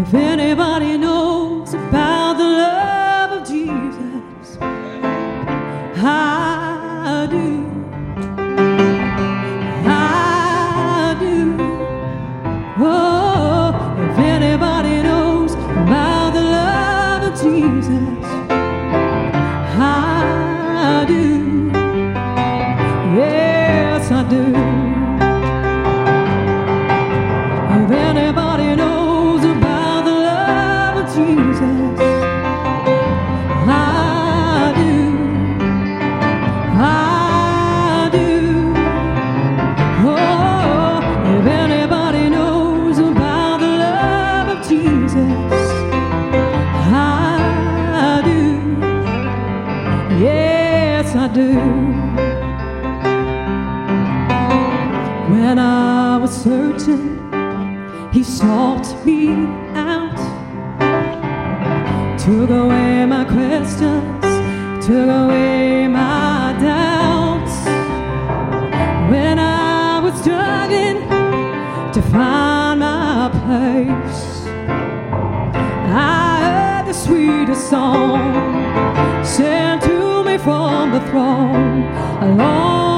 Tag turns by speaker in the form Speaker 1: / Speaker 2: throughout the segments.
Speaker 1: If anybody knows. When I was certain he sought me out, took away my questions, took away my doubts. When I was struggling to find my place, I heard the sweetest song sent to me from the throne. Alone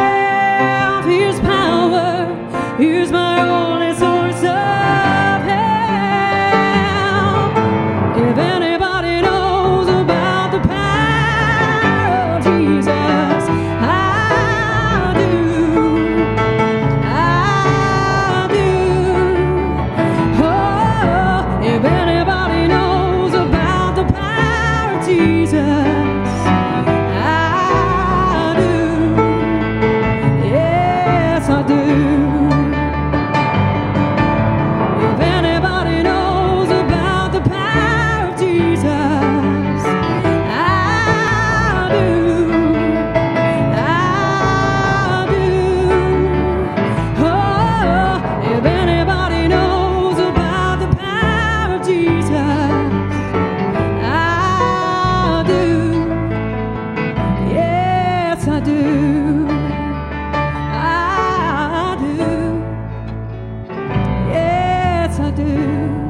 Speaker 1: Yes, I do. I do. Yes, I do.